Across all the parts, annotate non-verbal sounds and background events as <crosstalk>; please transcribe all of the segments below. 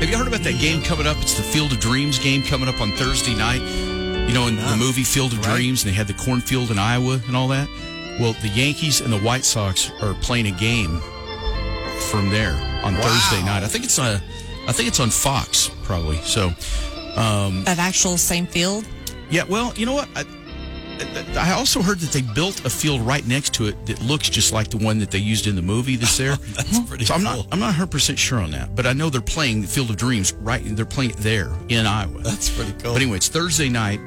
Have you heard about that game coming up? It's the Field of Dreams game coming up on Thursday night. You know, in the movie Field of Dreams, and they had the cornfield in Iowa and all that. Well, the Yankees and the White Sox are playing a game from there on Thursday night. I think it's uh, I think it's on Fox probably. So, That actual same field? yeah. Well, you know what? I, I also heard that they built a field right next to it that looks just like the one that they used in the movie <laughs> that's there. That's pretty so I'm cool. not I'm not 100 percent sure on that, but I know they're playing the Field of Dreams right. They're playing it there in Iowa. That's pretty cool. But anyway, it's Thursday night,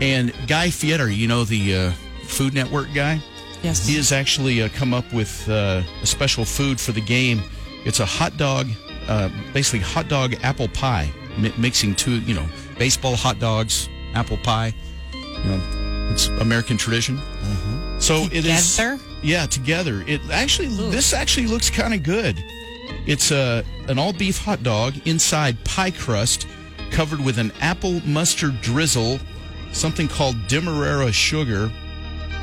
and Guy Fieri, you know the uh, Food Network guy, Yes. he has actually uh, come up with uh, a special food for the game. It's a hot dog, uh, basically hot dog apple pie, mi- mixing two, you know, baseball hot dogs, apple pie. You know, it's American tradition. Mm-hmm. So it is Together? yeah, together. It actually this actually looks kind of good. It's a an all beef hot dog inside pie crust, covered with an apple mustard drizzle, something called demerara sugar,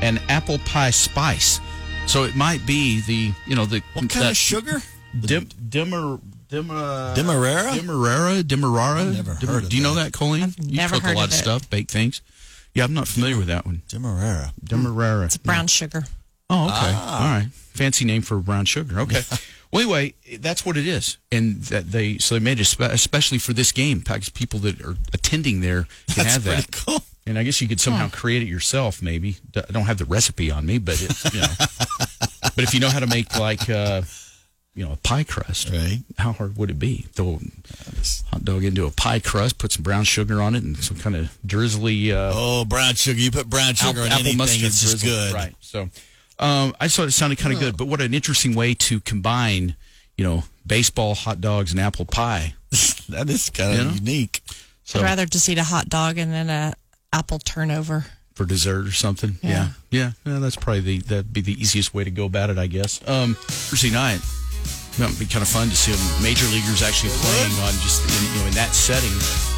and apple pie spice. So it might be the you know the What kind of sugar? dim, dimmer dimmer Demerara? Demerara Demerara. I've never Dimmer- heard of Do you know that. that, Colleen? I've you never cook heard a lot of of stuff, bake things. Yeah, I'm not familiar with that one. Demerara. Demerara. It's brown sugar. Oh, okay. All right. Fancy name for brown sugar. Okay. <laughs> well, anyway, that's what it is, and that they so they made it spe- especially for this game. Because people that are attending there can That's have pretty that. cool. And I guess you could somehow create it yourself. Maybe D- I don't have the recipe on me, but it's you know. <laughs> but if you know how to make like uh, you know a pie crust, Right. how hard would it be? Throw a hot dog into a pie crust, put some brown sugar on it, and some kind of drizzly. Uh, Oh, brown sugar. You put brown sugar Apple- on apple anything, mustard it's just drizzle. good. Right. So um, I just thought it sounded kind of good. But what an interesting way to combine, you know, baseball, hot dogs, and apple pie. <laughs> that is kind of You know? unique. So I'd rather just eat a hot dog and then a apple turnover. for dessert or something. Yeah. Yeah. Yeah. that's probably the that'd be the easiest way to go about it, I guess. Um, Thursday night. Would be kind of fun to see major leaguers actually playing on just in, you know in that setting.